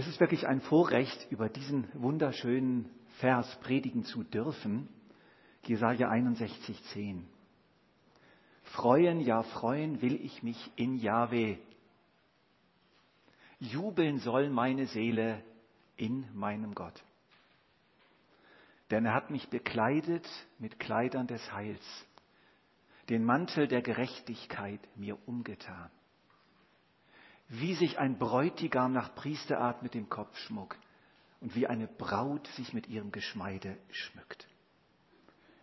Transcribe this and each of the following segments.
Es ist wirklich ein Vorrecht, über diesen wunderschönen Vers predigen zu dürfen. Jesaja 61, 10. Freuen, ja freuen will ich mich in Jahwe. Jubeln soll meine Seele in meinem Gott. Denn er hat mich bekleidet mit Kleidern des Heils, den Mantel der Gerechtigkeit mir umgetan wie sich ein Bräutigam nach Priesterart mit dem Kopfschmuck und wie eine Braut sich mit ihrem Geschmeide schmückt.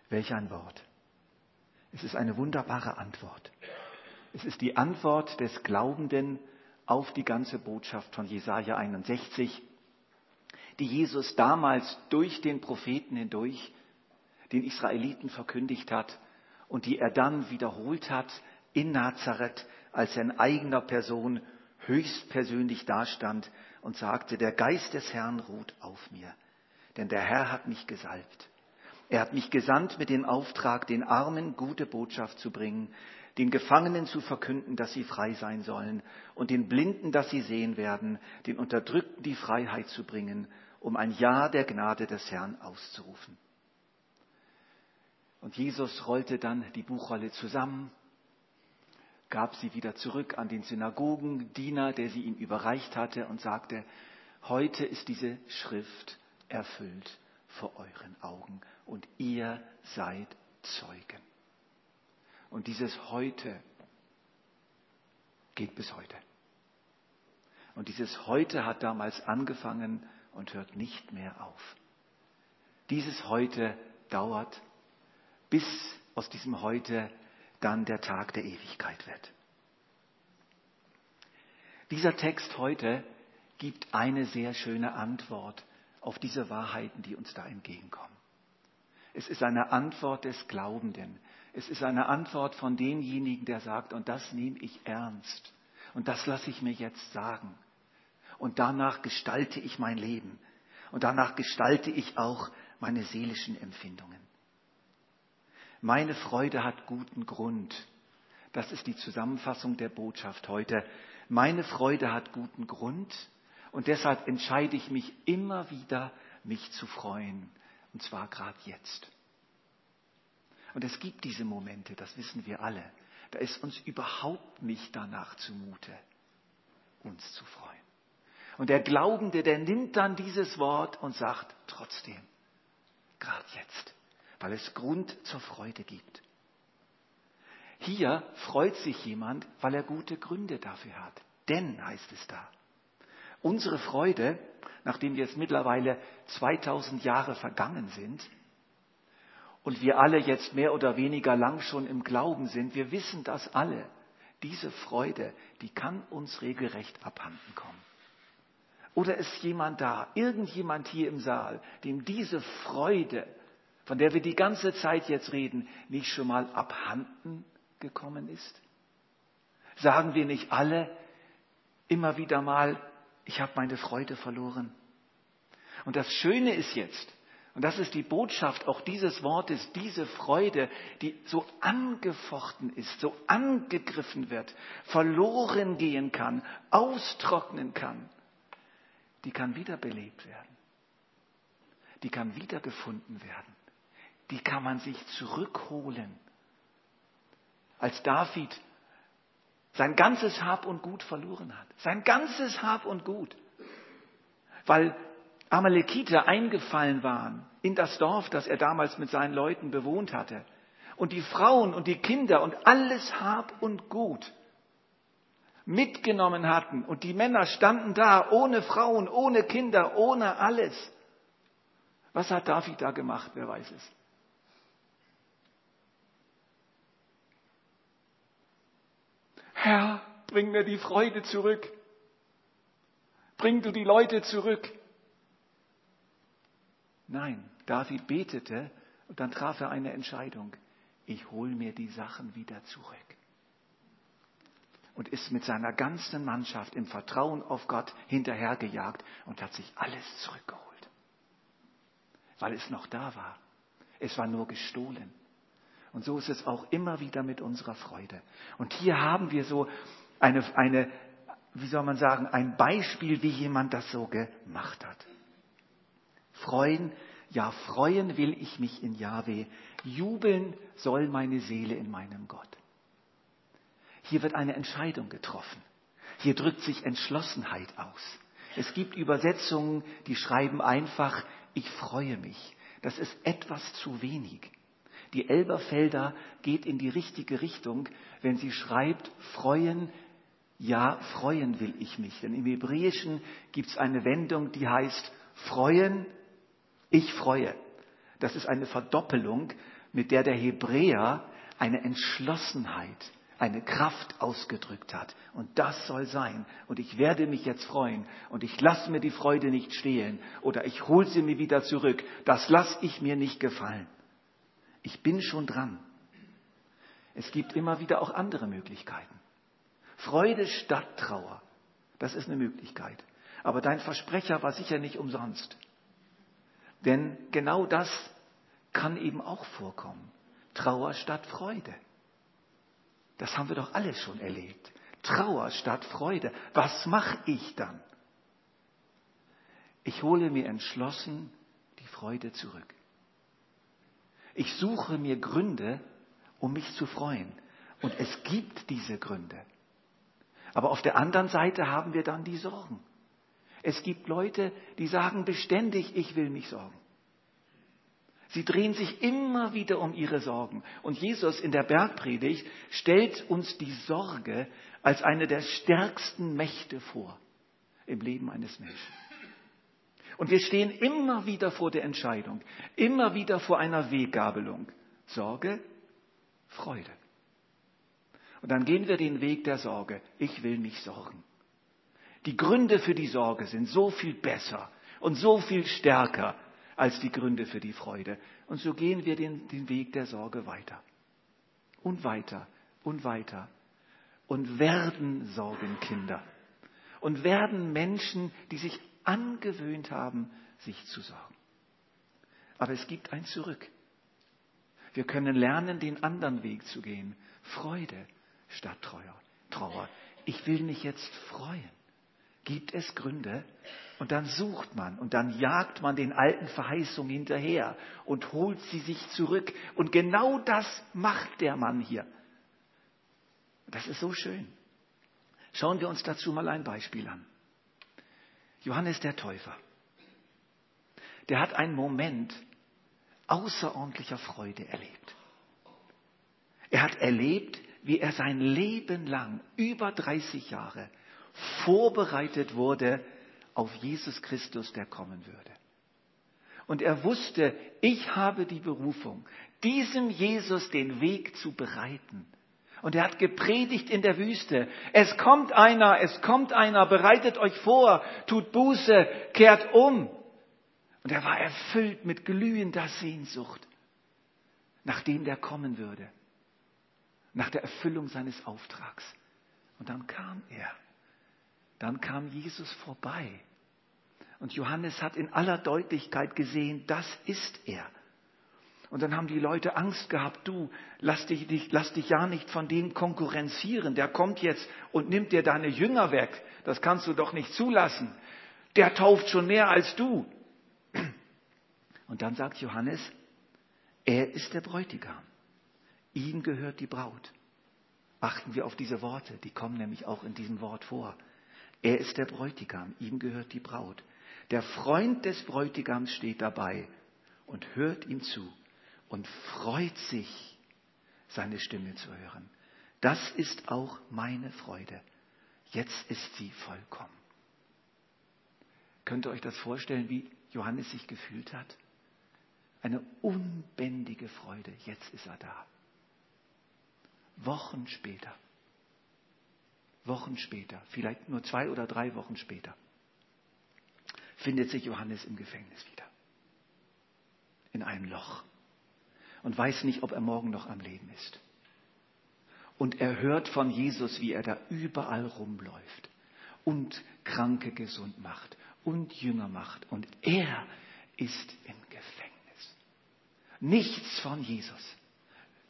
Welch ein Wort. Es ist eine wunderbare Antwort. Es ist die Antwort des Glaubenden auf die ganze Botschaft von Jesaja 61, die Jesus damals durch den Propheten hindurch den Israeliten verkündigt hat und die er dann wiederholt hat in Nazareth, als er in eigener Person höchstpersönlich dastand und sagte, der Geist des Herrn ruht auf mir, denn der Herr hat mich gesalbt. Er hat mich gesandt mit dem Auftrag, den Armen gute Botschaft zu bringen, den Gefangenen zu verkünden, dass sie frei sein sollen, und den Blinden, dass sie sehen werden, den Unterdrückten die Freiheit zu bringen, um ein Ja der Gnade des Herrn auszurufen. Und Jesus rollte dann die Buchrolle zusammen gab sie wieder zurück an den Synagogendiener, der sie ihm überreicht hatte und sagte, heute ist diese Schrift erfüllt vor euren Augen und ihr seid Zeugen. Und dieses heute geht bis heute. Und dieses heute hat damals angefangen und hört nicht mehr auf. Dieses heute dauert, bis aus diesem heute dann der Tag der Ewigkeit wird. Dieser Text heute gibt eine sehr schöne Antwort auf diese Wahrheiten, die uns da entgegenkommen. Es ist eine Antwort des Glaubenden. Es ist eine Antwort von demjenigen, der sagt, und das nehme ich ernst. Und das lasse ich mir jetzt sagen. Und danach gestalte ich mein Leben. Und danach gestalte ich auch meine seelischen Empfindungen. Meine Freude hat guten Grund. Das ist die Zusammenfassung der Botschaft heute. Meine Freude hat guten Grund und deshalb entscheide ich mich immer wieder, mich zu freuen. Und zwar gerade jetzt. Und es gibt diese Momente, das wissen wir alle. Da ist uns überhaupt nicht danach zumute, uns zu freuen. Und der Glaubende, der nimmt dann dieses Wort und sagt trotzdem, gerade jetzt weil es Grund zur Freude gibt. Hier freut sich jemand, weil er gute Gründe dafür hat. Denn, heißt es da, unsere Freude, nachdem jetzt mittlerweile 2000 Jahre vergangen sind und wir alle jetzt mehr oder weniger lang schon im Glauben sind, wir wissen das alle, diese Freude, die kann uns regelrecht abhanden kommen. Oder ist jemand da, irgendjemand hier im Saal, dem diese Freude von der wir die ganze Zeit jetzt reden, nicht schon mal abhanden gekommen ist? Sagen wir nicht alle immer wieder mal, ich habe meine Freude verloren? Und das Schöne ist jetzt, und das ist die Botschaft auch dieses Wortes, diese Freude, die so angefochten ist, so angegriffen wird, verloren gehen kann, austrocknen kann, die kann wiederbelebt werden. Die kann wiedergefunden werden die kann man sich zurückholen. Als David sein ganzes Hab und Gut verloren hat. Sein ganzes Hab und Gut. Weil Amalekiter eingefallen waren in das Dorf, das er damals mit seinen Leuten bewohnt hatte. Und die Frauen und die Kinder und alles Hab und Gut mitgenommen hatten. Und die Männer standen da ohne Frauen, ohne Kinder, ohne alles. Was hat David da gemacht? Wer weiß es? Herr, bring mir die Freude zurück. Bring du die Leute zurück. Nein, David betete und dann traf er eine Entscheidung. Ich hole mir die Sachen wieder zurück. Und ist mit seiner ganzen Mannschaft im Vertrauen auf Gott hinterhergejagt und hat sich alles zurückgeholt. Weil es noch da war. Es war nur gestohlen. Und so ist es auch immer wieder mit unserer Freude. Und hier haben wir so eine, eine wie soll man sagen, ein Beispiel, wie jemand das so gemacht hat. Freuen, ja, freuen will ich mich in Yahweh. Jubeln soll meine Seele in meinem Gott. Hier wird eine Entscheidung getroffen. Hier drückt sich Entschlossenheit aus. Es gibt Übersetzungen, die schreiben einfach, ich freue mich. Das ist etwas zu wenig. Die Elberfelder geht in die richtige Richtung, wenn sie schreibt, freuen, ja, freuen will ich mich. Denn im Hebräischen gibt es eine Wendung, die heißt, freuen, ich freue. Das ist eine Verdoppelung, mit der der Hebräer eine Entschlossenheit, eine Kraft ausgedrückt hat. Und das soll sein. Und ich werde mich jetzt freuen. Und ich lasse mir die Freude nicht stehlen. Oder ich hole sie mir wieder zurück. Das lasse ich mir nicht gefallen. Ich bin schon dran. Es gibt immer wieder auch andere Möglichkeiten. Freude statt Trauer. Das ist eine Möglichkeit. Aber dein Versprecher war sicher nicht umsonst. Denn genau das kann eben auch vorkommen. Trauer statt Freude. Das haben wir doch alle schon erlebt. Trauer statt Freude. Was mache ich dann? Ich hole mir entschlossen die Freude zurück. Ich suche mir Gründe, um mich zu freuen. Und es gibt diese Gründe. Aber auf der anderen Seite haben wir dann die Sorgen. Es gibt Leute, die sagen beständig, ich will mich sorgen. Sie drehen sich immer wieder um ihre Sorgen. Und Jesus in der Bergpredigt stellt uns die Sorge als eine der stärksten Mächte vor im Leben eines Menschen. Und wir stehen immer wieder vor der Entscheidung, immer wieder vor einer Weggabelung. Sorge, Freude. Und dann gehen wir den Weg der Sorge. Ich will mich sorgen. Die Gründe für die Sorge sind so viel besser und so viel stärker als die Gründe für die Freude. Und so gehen wir den, den Weg der Sorge weiter. Und weiter und weiter. Und werden Sorgenkinder. Und werden Menschen, die sich angewöhnt haben, sich zu sorgen. Aber es gibt ein Zurück. Wir können lernen, den anderen Weg zu gehen. Freude statt Trauer. Ich will mich jetzt freuen gibt es Gründe und dann sucht man und dann jagt man den alten Verheißungen hinterher und holt sie sich zurück. Und genau das macht der Mann hier. Das ist so schön. Schauen wir uns dazu mal ein Beispiel an. Johannes der Täufer. Der hat einen Moment außerordentlicher Freude erlebt. Er hat erlebt, wie er sein Leben lang, über 30 Jahre, vorbereitet wurde auf Jesus Christus, der kommen würde. Und er wusste, ich habe die Berufung, diesem Jesus den Weg zu bereiten. Und er hat gepredigt in der Wüste. Es kommt einer, es kommt einer, bereitet euch vor, tut Buße, kehrt um. Und er war erfüllt mit glühender Sehnsucht, nachdem der kommen würde, nach der Erfüllung seines Auftrags. Und dann kam er. Dann kam Jesus vorbei. Und Johannes hat in aller Deutlichkeit gesehen, das ist er. Und dann haben die Leute Angst gehabt, du, lass dich, nicht, lass dich ja nicht von dem konkurrenzieren. Der kommt jetzt und nimmt dir deine Jünger weg. Das kannst du doch nicht zulassen. Der tauft schon mehr als du. Und dann sagt Johannes, er ist der Bräutigam. Ihm gehört die Braut. Achten wir auf diese Worte, die kommen nämlich auch in diesem Wort vor. Er ist der Bräutigam, ihm gehört die Braut. Der Freund des Bräutigams steht dabei und hört ihm zu und freut sich, seine Stimme zu hören. Das ist auch meine Freude. Jetzt ist sie vollkommen. Könnt ihr euch das vorstellen, wie Johannes sich gefühlt hat? Eine unbändige Freude. Jetzt ist er da. Wochen später. Wochen später, vielleicht nur zwei oder drei Wochen später, findet sich Johannes im Gefängnis wieder. In einem Loch. Und weiß nicht, ob er morgen noch am Leben ist. Und er hört von Jesus, wie er da überall rumläuft und Kranke gesund macht und Jünger macht. Und er ist im Gefängnis. Nichts von Jesus.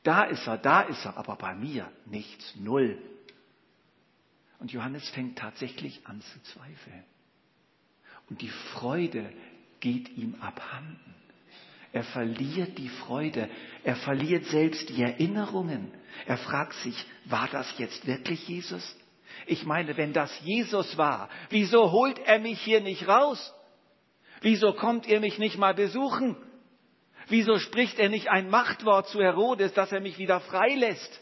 Da ist er, da ist er, aber bei mir nichts, null. Und Johannes fängt tatsächlich an zu zweifeln. Und die Freude geht ihm abhanden. Er verliert die Freude. Er verliert selbst die Erinnerungen. Er fragt sich, war das jetzt wirklich Jesus? Ich meine, wenn das Jesus war, wieso holt er mich hier nicht raus? Wieso kommt er mich nicht mal besuchen? Wieso spricht er nicht ein Machtwort zu Herodes, dass er mich wieder freilässt?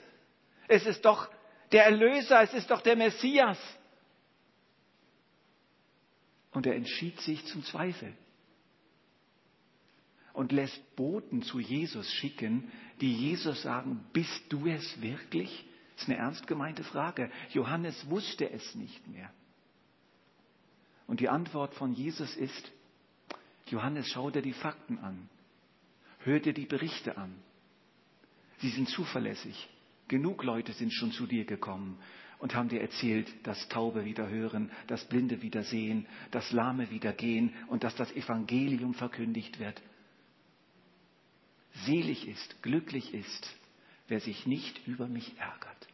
Es ist doch der Erlöser, es ist doch der Messias. Und er entschied sich zum Zweifel und lässt Boten zu Jesus schicken, die Jesus sagen, bist du es wirklich? Das ist eine ernst gemeinte Frage. Johannes wusste es nicht mehr. Und die Antwort von Jesus ist, Johannes, schau dir die Fakten an. Hör dir die Berichte an. Sie sind zuverlässig. Genug Leute sind schon zu dir gekommen und haben dir erzählt, dass Taube wieder hören, dass Blinde wieder sehen, dass Lahme wieder gehen und dass das Evangelium verkündigt wird. Selig ist, glücklich ist, wer sich nicht über mich ärgert.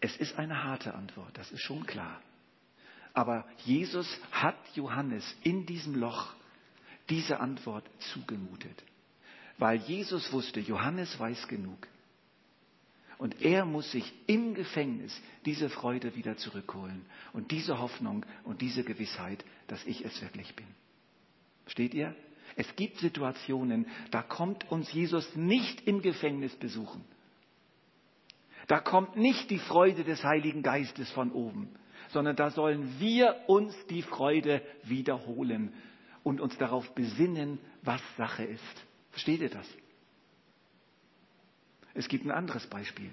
Es ist eine harte Antwort, das ist schon klar. Aber Jesus hat Johannes in diesem Loch diese Antwort zugemutet, weil Jesus wusste, Johannes weiß genug. Und er muss sich im Gefängnis diese Freude wieder zurückholen und diese Hoffnung und diese Gewissheit, dass ich es wirklich bin. Steht ihr? Es gibt Situationen, da kommt uns Jesus nicht im Gefängnis besuchen. Da kommt nicht die Freude des Heiligen Geistes von oben, sondern da sollen wir uns die Freude wiederholen und uns darauf besinnen, was Sache ist. Versteht ihr das? Es gibt ein anderes Beispiel.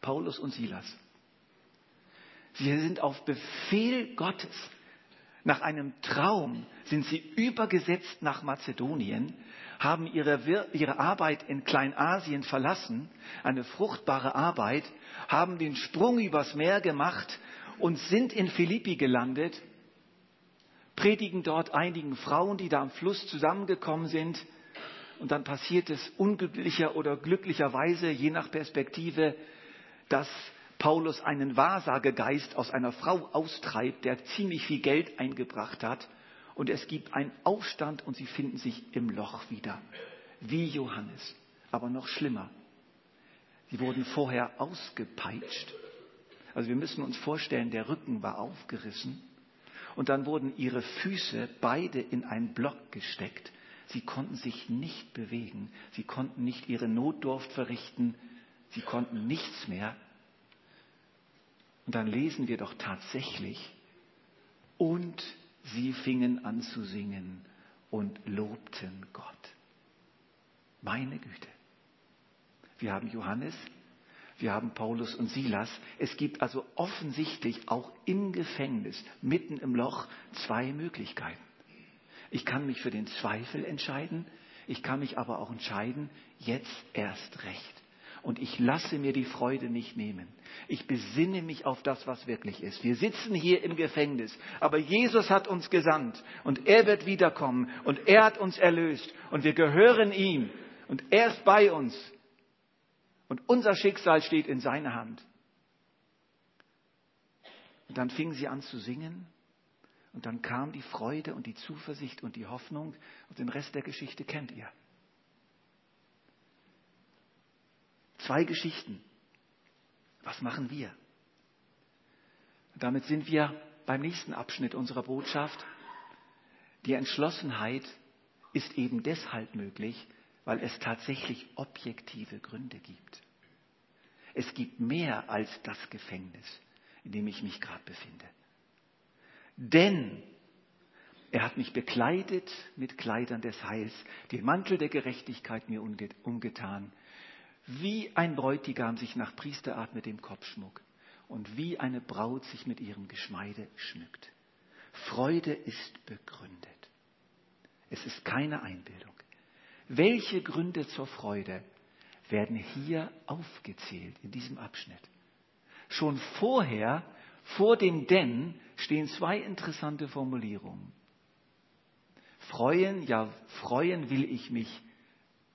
Paulus und Silas. Sie sind auf Befehl Gottes, nach einem Traum, sind sie übergesetzt nach Mazedonien, haben ihre, ihre Arbeit in Kleinasien verlassen, eine fruchtbare Arbeit, haben den Sprung übers Meer gemacht und sind in Philippi gelandet, predigen dort einigen Frauen, die da am Fluss zusammengekommen sind, und dann passiert es unglücklicher oder glücklicherweise, je nach Perspektive, dass Paulus einen Wahrsagegeist aus einer Frau austreibt, der ziemlich viel Geld eingebracht hat. Und es gibt einen Aufstand und sie finden sich im Loch wieder. Wie Johannes. Aber noch schlimmer. Sie wurden vorher ausgepeitscht. Also wir müssen uns vorstellen, der Rücken war aufgerissen. Und dann wurden ihre Füße beide in einen Block gesteckt Sie konnten sich nicht bewegen. Sie konnten nicht ihre Notdurft verrichten. Sie konnten nichts mehr. Und dann lesen wir doch tatsächlich, und sie fingen an zu singen und lobten Gott. Meine Güte. Wir haben Johannes, wir haben Paulus und Silas. Es gibt also offensichtlich auch im Gefängnis, mitten im Loch, zwei Möglichkeiten. Ich kann mich für den Zweifel entscheiden, ich kann mich aber auch entscheiden, jetzt erst recht. Und ich lasse mir die Freude nicht nehmen. Ich besinne mich auf das, was wirklich ist. Wir sitzen hier im Gefängnis, aber Jesus hat uns gesandt und er wird wiederkommen und er hat uns erlöst und wir gehören ihm und er ist bei uns und unser Schicksal steht in seiner Hand. Und dann fingen sie an zu singen und dann kam die Freude und die Zuversicht und die Hoffnung und den Rest der Geschichte kennt ihr. Zwei Geschichten. Was machen wir? damit sind wir beim nächsten Abschnitt unserer Botschaft. Die Entschlossenheit ist eben deshalb möglich, weil es tatsächlich objektive Gründe gibt. Es gibt mehr als das Gefängnis, in dem ich mich gerade befinde. Denn er hat mich bekleidet mit Kleidern des Heils, den Mantel der Gerechtigkeit mir umgetan, wie ein Bräutigam sich nach Priesterart mit dem Kopfschmuck und wie eine Braut sich mit ihrem Geschmeide schmückt. Freude ist begründet. Es ist keine Einbildung. Welche Gründe zur Freude werden hier aufgezählt in diesem Abschnitt? Schon vorher vor dem Denn stehen zwei interessante Formulierungen. Freuen, ja, freuen will ich mich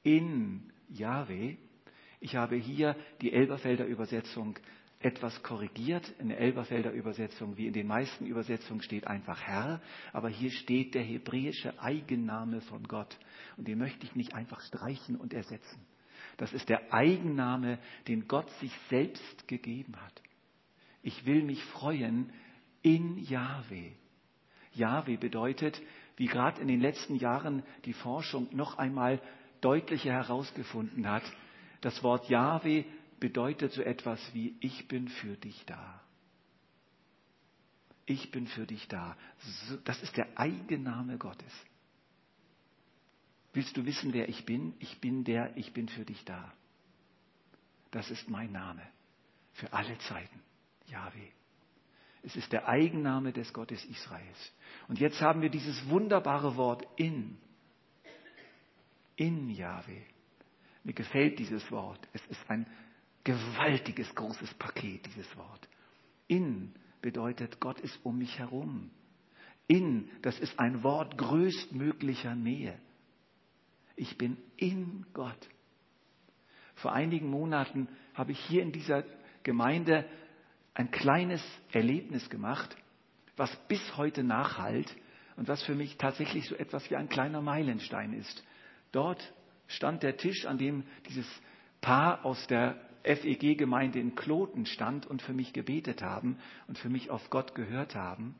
in Yahweh. Ich habe hier die Elberfelder Übersetzung etwas korrigiert. In der Elberfelder Übersetzung, wie in den meisten Übersetzungen, steht einfach Herr, aber hier steht der hebräische Eigenname von Gott. Und den möchte ich nicht einfach streichen und ersetzen. Das ist der Eigenname, den Gott sich selbst gegeben hat. Ich will mich freuen in Yahweh. Yahweh bedeutet, wie gerade in den letzten Jahren die Forschung noch einmal deutlicher herausgefunden hat, das Wort Yahweh bedeutet so etwas wie ich bin für dich da. Ich bin für dich da. Das ist der Eigenname Gottes. Willst du wissen, wer ich bin? Ich bin der, ich bin für dich da. Das ist mein Name für alle Zeiten. Yahweh. Es ist der Eigenname des Gottes Israels. Und jetzt haben wir dieses wunderbare Wort in. In Yahweh. Mir gefällt dieses Wort. Es ist ein gewaltiges, großes Paket, dieses Wort. In bedeutet, Gott ist um mich herum. In, das ist ein Wort größtmöglicher Nähe. Ich bin in Gott. Vor einigen Monaten habe ich hier in dieser Gemeinde ein kleines Erlebnis gemacht, was bis heute nachhalt und was für mich tatsächlich so etwas wie ein kleiner Meilenstein ist. Dort stand der Tisch, an dem dieses Paar aus der FEG-Gemeinde in Kloten stand und für mich gebetet haben und für mich auf Gott gehört haben.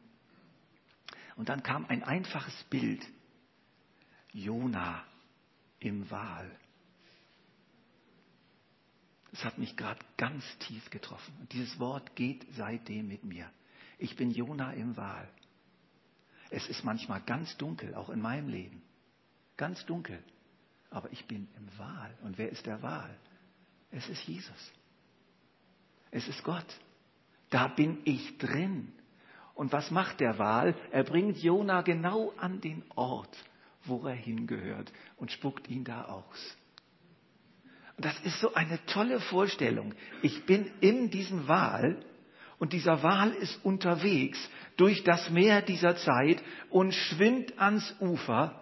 Und dann kam ein einfaches Bild. Jona im Wal. Es hat mich gerade ganz tief getroffen. Und dieses Wort geht seitdem mit mir. Ich bin Jona im Wal. Es ist manchmal ganz dunkel, auch in meinem Leben. Ganz dunkel. Aber ich bin im Wal. Und wer ist der Wal? Es ist Jesus. Es ist Gott. Da bin ich drin. Und was macht der Wal? Er bringt Jona genau an den Ort, wo er hingehört und spuckt ihn da aus. Und das ist so eine tolle Vorstellung. Ich bin in diesem Wal und dieser Wal ist unterwegs durch das Meer dieser Zeit und schwimmt ans Ufer,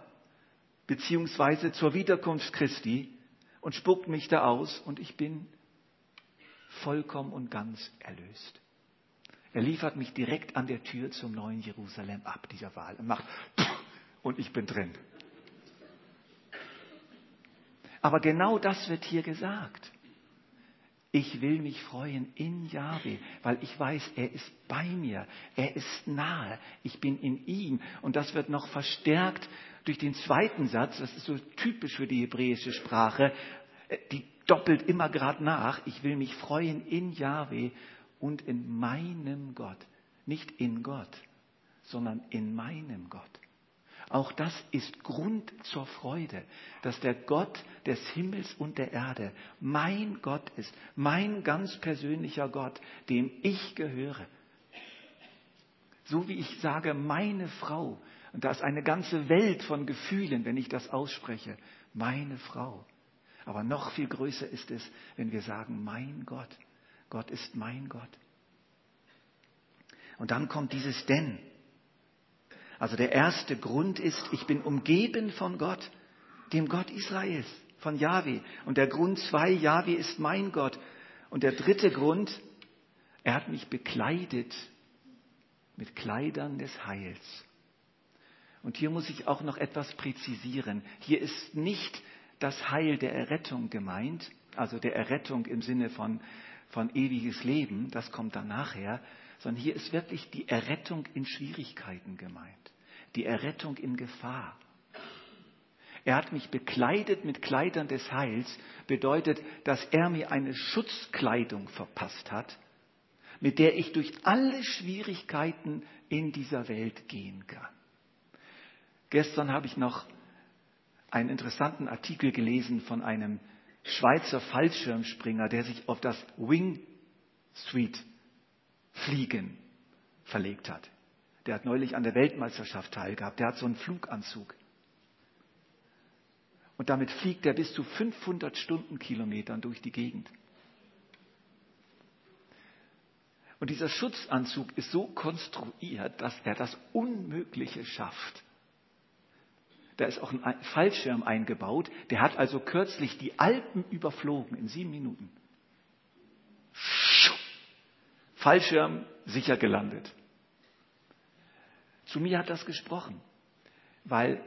beziehungsweise zur Wiederkunft Christi und spuckt mich da aus und ich bin vollkommen und ganz erlöst. Er liefert mich direkt an der Tür zum neuen Jerusalem ab, dieser Wal, und macht und ich bin drin. Aber genau das wird hier gesagt. Ich will mich freuen in Yahweh, weil ich weiß, er ist bei mir, er ist nahe, ich bin in ihm. Und das wird noch verstärkt durch den zweiten Satz, das ist so typisch für die hebräische Sprache, die doppelt immer gerade nach, ich will mich freuen in Yahweh und in meinem Gott. Nicht in Gott, sondern in meinem Gott. Auch das ist Grund zur Freude, dass der Gott des Himmels und der Erde mein Gott ist, mein ganz persönlicher Gott, dem ich gehöre. So wie ich sage, meine Frau, und da ist eine ganze Welt von Gefühlen, wenn ich das ausspreche, meine Frau. Aber noch viel größer ist es, wenn wir sagen, mein Gott, Gott ist mein Gott. Und dann kommt dieses Denn. Also der erste Grund ist, ich bin umgeben von Gott, dem Gott Israels, von Yahweh. Und der Grund zwei, Yahweh ist mein Gott. Und der dritte Grund, er hat mich bekleidet mit Kleidern des Heils. Und hier muss ich auch noch etwas präzisieren. Hier ist nicht das Heil der Errettung gemeint, also der Errettung im Sinne von, von ewiges Leben, das kommt dann nachher, sondern hier ist wirklich die Errettung in Schwierigkeiten gemeint, die Errettung in Gefahr. Er hat mich bekleidet mit Kleidern des Heils, bedeutet, dass er mir eine Schutzkleidung verpasst hat, mit der ich durch alle Schwierigkeiten in dieser Welt gehen kann. Gestern habe ich noch einen interessanten Artikel gelesen von einem Schweizer Fallschirmspringer, der sich auf das Wing Street Fliegen verlegt hat. Der hat neulich an der Weltmeisterschaft teilgehabt. Der hat so einen Fluganzug. Und damit fliegt er bis zu 500 Stundenkilometern durch die Gegend. Und dieser Schutzanzug ist so konstruiert, dass er das Unmögliche schafft. Da ist auch ein Fallschirm eingebaut. Der hat also kürzlich die Alpen überflogen in sieben Minuten. Fallschirm sicher gelandet. Zu mir hat das gesprochen, weil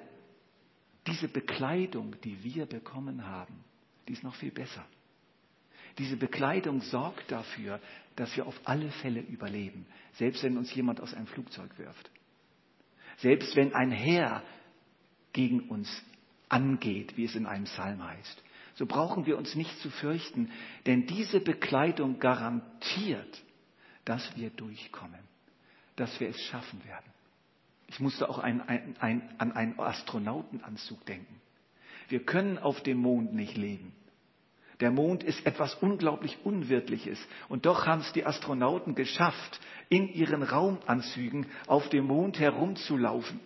diese Bekleidung, die wir bekommen haben, die ist noch viel besser. Diese Bekleidung sorgt dafür, dass wir auf alle Fälle überleben, selbst wenn uns jemand aus einem Flugzeug wirft. Selbst wenn ein Heer gegen uns angeht, wie es in einem Psalm heißt. So brauchen wir uns nicht zu fürchten, denn diese Bekleidung garantiert, dass wir durchkommen, dass wir es schaffen werden. Ich musste auch ein, ein, ein, an einen Astronautenanzug denken. Wir können auf dem Mond nicht leben. Der Mond ist etwas unglaublich Unwirtliches. Und doch haben es die Astronauten geschafft, in ihren Raumanzügen auf dem Mond herumzulaufen.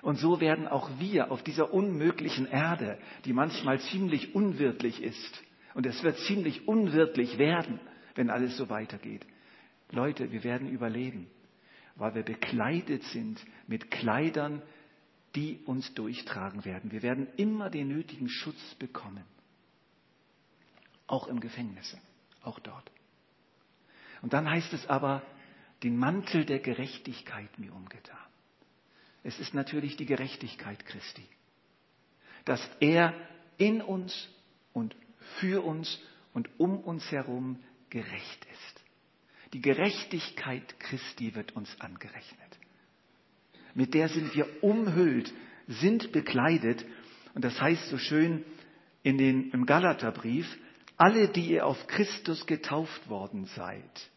Und so werden auch wir auf dieser unmöglichen Erde, die manchmal ziemlich unwirtlich ist, und es wird ziemlich unwirtlich werden, wenn alles so weitergeht. Leute, wir werden überleben, weil wir bekleidet sind mit Kleidern, die uns durchtragen werden. Wir werden immer den nötigen Schutz bekommen. Auch im Gefängnis, auch dort. Und dann heißt es aber, den Mantel der Gerechtigkeit mir umgetan. Es ist natürlich die Gerechtigkeit Christi, dass er in uns und für uns und um uns herum gerecht ist. Die Gerechtigkeit Christi wird uns angerechnet. Mit der sind wir umhüllt, sind bekleidet. Und das heißt so schön in den, im Galaterbrief, alle, die ihr auf Christus getauft worden seid,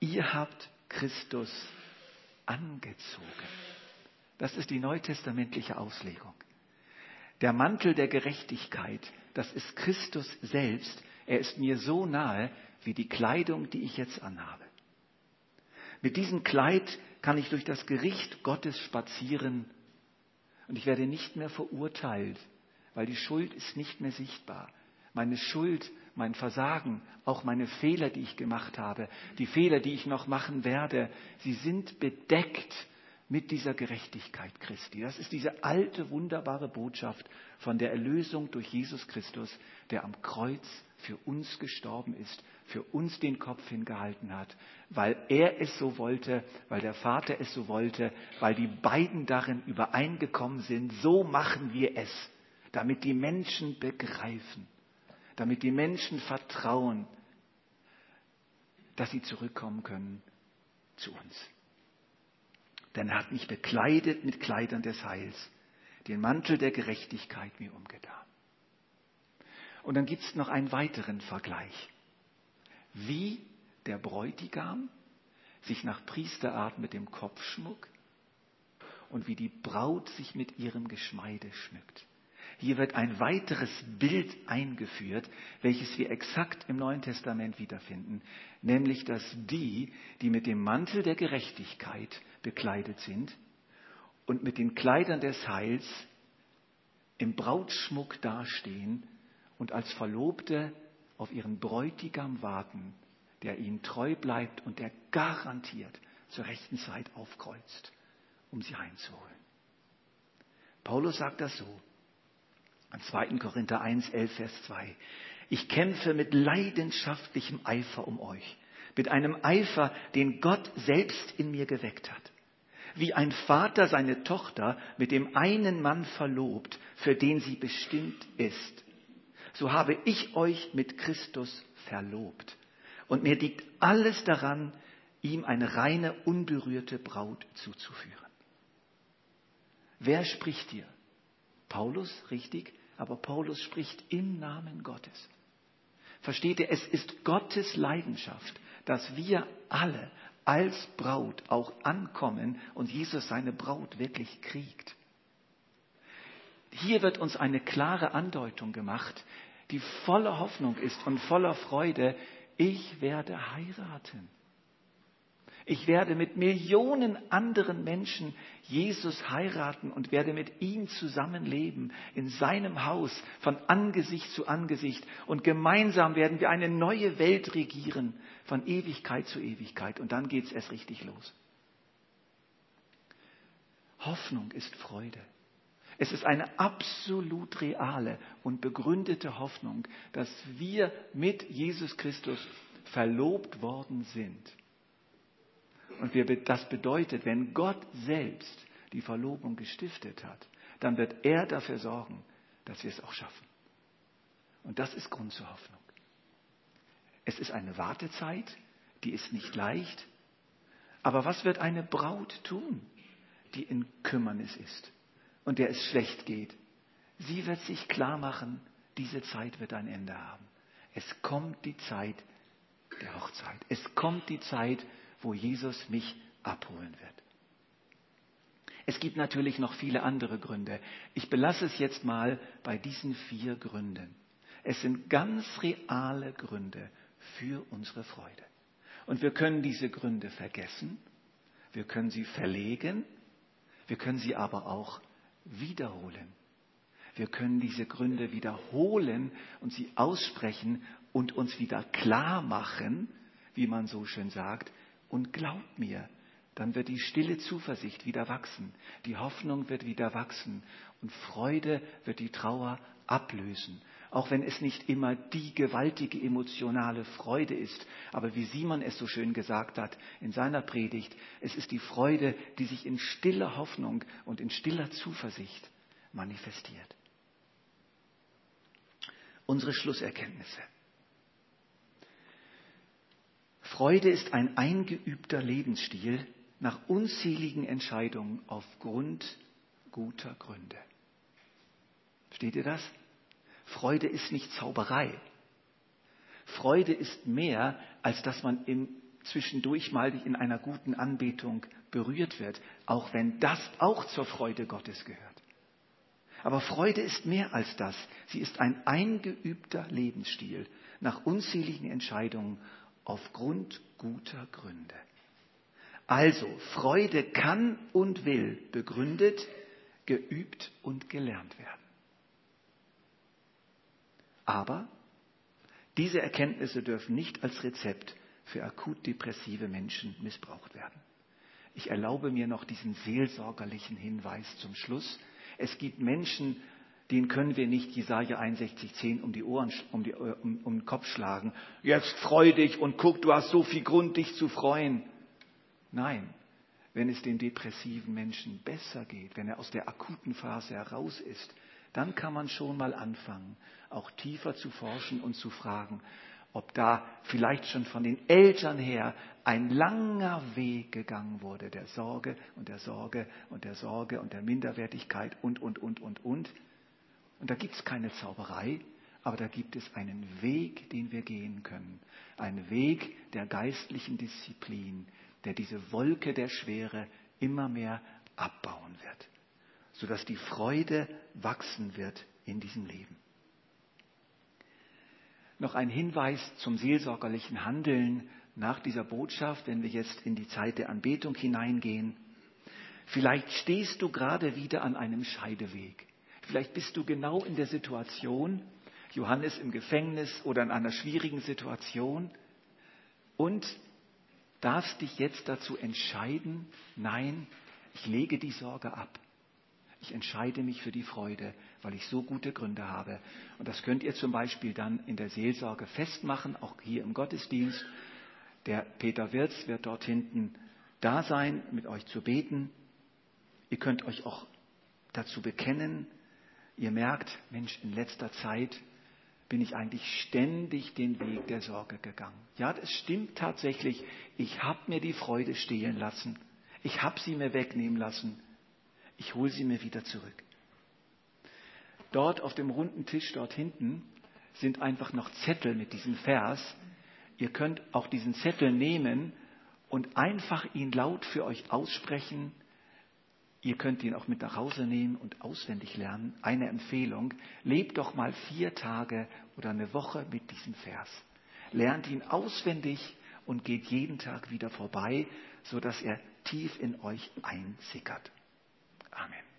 ihr habt Christus angezogen. Das ist die neutestamentliche Auslegung. Der Mantel der Gerechtigkeit, das ist Christus selbst. Er ist mir so nahe wie die Kleidung, die ich jetzt anhabe. Mit diesem Kleid kann ich durch das Gericht Gottes spazieren und ich werde nicht mehr verurteilt, weil die Schuld ist nicht mehr sichtbar meine Schuld, mein Versagen, auch meine Fehler, die ich gemacht habe, die Fehler, die ich noch machen werde, sie sind bedeckt mit dieser Gerechtigkeit Christi. Das ist diese alte, wunderbare Botschaft von der Erlösung durch Jesus Christus, der am Kreuz für uns gestorben ist, für uns den Kopf hingehalten hat, weil er es so wollte, weil der Vater es so wollte, weil die beiden darin übereingekommen sind, so machen wir es, damit die Menschen begreifen, damit die Menschen vertrauen, dass sie zurückkommen können zu uns. Denn er hat mich bekleidet mit Kleidern des Heils, den Mantel der Gerechtigkeit mir umgetan. Und dann gibt es noch einen weiteren Vergleich. Wie der Bräutigam sich nach Priesterart mit dem Kopfschmuck und wie die Braut sich mit ihrem Geschmeide schmückt. Hier wird ein weiteres Bild eingeführt, welches wir exakt im Neuen Testament wiederfinden, nämlich dass die, die mit dem Mantel der Gerechtigkeit bekleidet sind und mit den Kleidern des Heils im Brautschmuck dastehen und als Verlobte auf ihren Bräutigam warten, der ihnen treu bleibt und der garantiert zur rechten Zeit aufkreuzt, um sie heimzuholen. Paulus sagt das so. 2. Korinther 1, 11, Vers 2. Ich kämpfe mit leidenschaftlichem Eifer um euch, mit einem Eifer, den Gott selbst in mir geweckt hat. Wie ein Vater seine Tochter mit dem einen Mann verlobt, für den sie bestimmt ist. So habe ich euch mit Christus verlobt. Und mir liegt alles daran, ihm eine reine, unberührte Braut zuzuführen. Wer spricht hier? Paulus, richtig? aber Paulus spricht im Namen Gottes. Versteht ihr, es ist Gottes Leidenschaft, dass wir alle als Braut auch ankommen und Jesus seine Braut wirklich kriegt. Hier wird uns eine klare Andeutung gemacht, die voller Hoffnung ist und voller Freude. Ich werde heiraten. Ich werde mit Millionen anderen Menschen Jesus heiraten und werde mit ihm zusammenleben in seinem Haus von Angesicht zu Angesicht. Und gemeinsam werden wir eine neue Welt regieren von Ewigkeit zu Ewigkeit. Und dann geht es erst richtig los. Hoffnung ist Freude. Es ist eine absolut reale und begründete Hoffnung, dass wir mit Jesus Christus verlobt worden sind. Und wir, das bedeutet, wenn Gott selbst die Verlobung gestiftet hat, dann wird er dafür sorgen, dass wir es auch schaffen. Und das ist Grund zur Hoffnung. Es ist eine Wartezeit, die ist nicht leicht. Aber was wird eine Braut tun, die in Kümmernis ist und der es schlecht geht? Sie wird sich klar machen, diese Zeit wird ein Ende haben. Es kommt die Zeit der Hochzeit. Es kommt die Zeit, wo Jesus mich abholen wird. Es gibt natürlich noch viele andere Gründe. Ich belasse es jetzt mal bei diesen vier Gründen. Es sind ganz reale Gründe für unsere Freude. Und wir können diese Gründe vergessen, wir können sie verlegen, wir können sie aber auch wiederholen. Wir können diese Gründe wiederholen und sie aussprechen und uns wieder klar machen, wie man so schön sagt. Und glaubt mir, dann wird die stille Zuversicht wieder wachsen, die Hoffnung wird wieder wachsen und Freude wird die Trauer ablösen auch wenn es nicht immer die gewaltige emotionale Freude ist. Aber wie Simon es so schön gesagt hat in seiner Predigt, es ist die Freude, die sich in stiller Hoffnung und in stiller Zuversicht manifestiert. Unsere Schlusserkenntnisse. Freude ist ein eingeübter Lebensstil nach unzähligen Entscheidungen aufgrund guter Gründe. Versteht ihr das? Freude ist nicht Zauberei. Freude ist mehr, als dass man im zwischendurch mal in einer guten Anbetung berührt wird, auch wenn das auch zur Freude Gottes gehört. Aber Freude ist mehr als das. Sie ist ein eingeübter Lebensstil nach unzähligen Entscheidungen aufgrund guter Gründe. Also, Freude kann und will begründet, geübt und gelernt werden. Aber diese Erkenntnisse dürfen nicht als Rezept für akut depressive Menschen missbraucht werden. Ich erlaube mir noch diesen seelsorgerlichen Hinweis zum Schluss. Es gibt Menschen, denen können wir nicht Jesaja 61,10 um um, die, um, um den Kopf schlagen. Jetzt freu dich und guck, du hast so viel Grund, dich zu freuen. Nein, wenn es den depressiven Menschen besser geht, wenn er aus der akuten Phase heraus ist, dann kann man schon mal anfangen, auch tiefer zu forschen und zu fragen, ob da vielleicht schon von den Eltern her ein langer Weg gegangen wurde, der Sorge und der Sorge und der Sorge und der Minderwertigkeit und, und, und, und, und. Und da gibt es keine Zauberei, aber da gibt es einen Weg, den wir gehen können. Ein Weg der geistlichen Disziplin, der diese Wolke der Schwere immer mehr abbauen wird sodass die Freude wachsen wird in diesem Leben. Noch ein Hinweis zum seelsorgerlichen Handeln nach dieser Botschaft, wenn wir jetzt in die Zeit der Anbetung hineingehen. Vielleicht stehst du gerade wieder an einem Scheideweg. Vielleicht bist du genau in der Situation, Johannes im Gefängnis oder in einer schwierigen Situation und darfst dich jetzt dazu entscheiden, nein, ich lege die Sorge ab. Ich entscheide mich für die Freude, weil ich so gute Gründe habe. Und das könnt ihr zum Beispiel dann in der Seelsorge festmachen, auch hier im Gottesdienst. Der Peter Wirz wird dort hinten da sein, mit euch zu beten. Ihr könnt euch auch dazu bekennen. Ihr merkt, Mensch, in letzter Zeit bin ich eigentlich ständig den Weg der Sorge gegangen. Ja, das stimmt tatsächlich. Ich habe mir die Freude stehlen lassen. Ich habe sie mir wegnehmen lassen ich hole sie mir wieder zurück. Dort auf dem runden Tisch dort hinten sind einfach noch Zettel mit diesem Vers. Ihr könnt auch diesen Zettel nehmen und einfach ihn laut für euch aussprechen. Ihr könnt ihn auch mit nach Hause nehmen und auswendig lernen. Eine Empfehlung, lebt doch mal vier Tage oder eine Woche mit diesem Vers. Lernt ihn auswendig und geht jeden Tag wieder vorbei, sodass er tief in euch einsickert. Amén.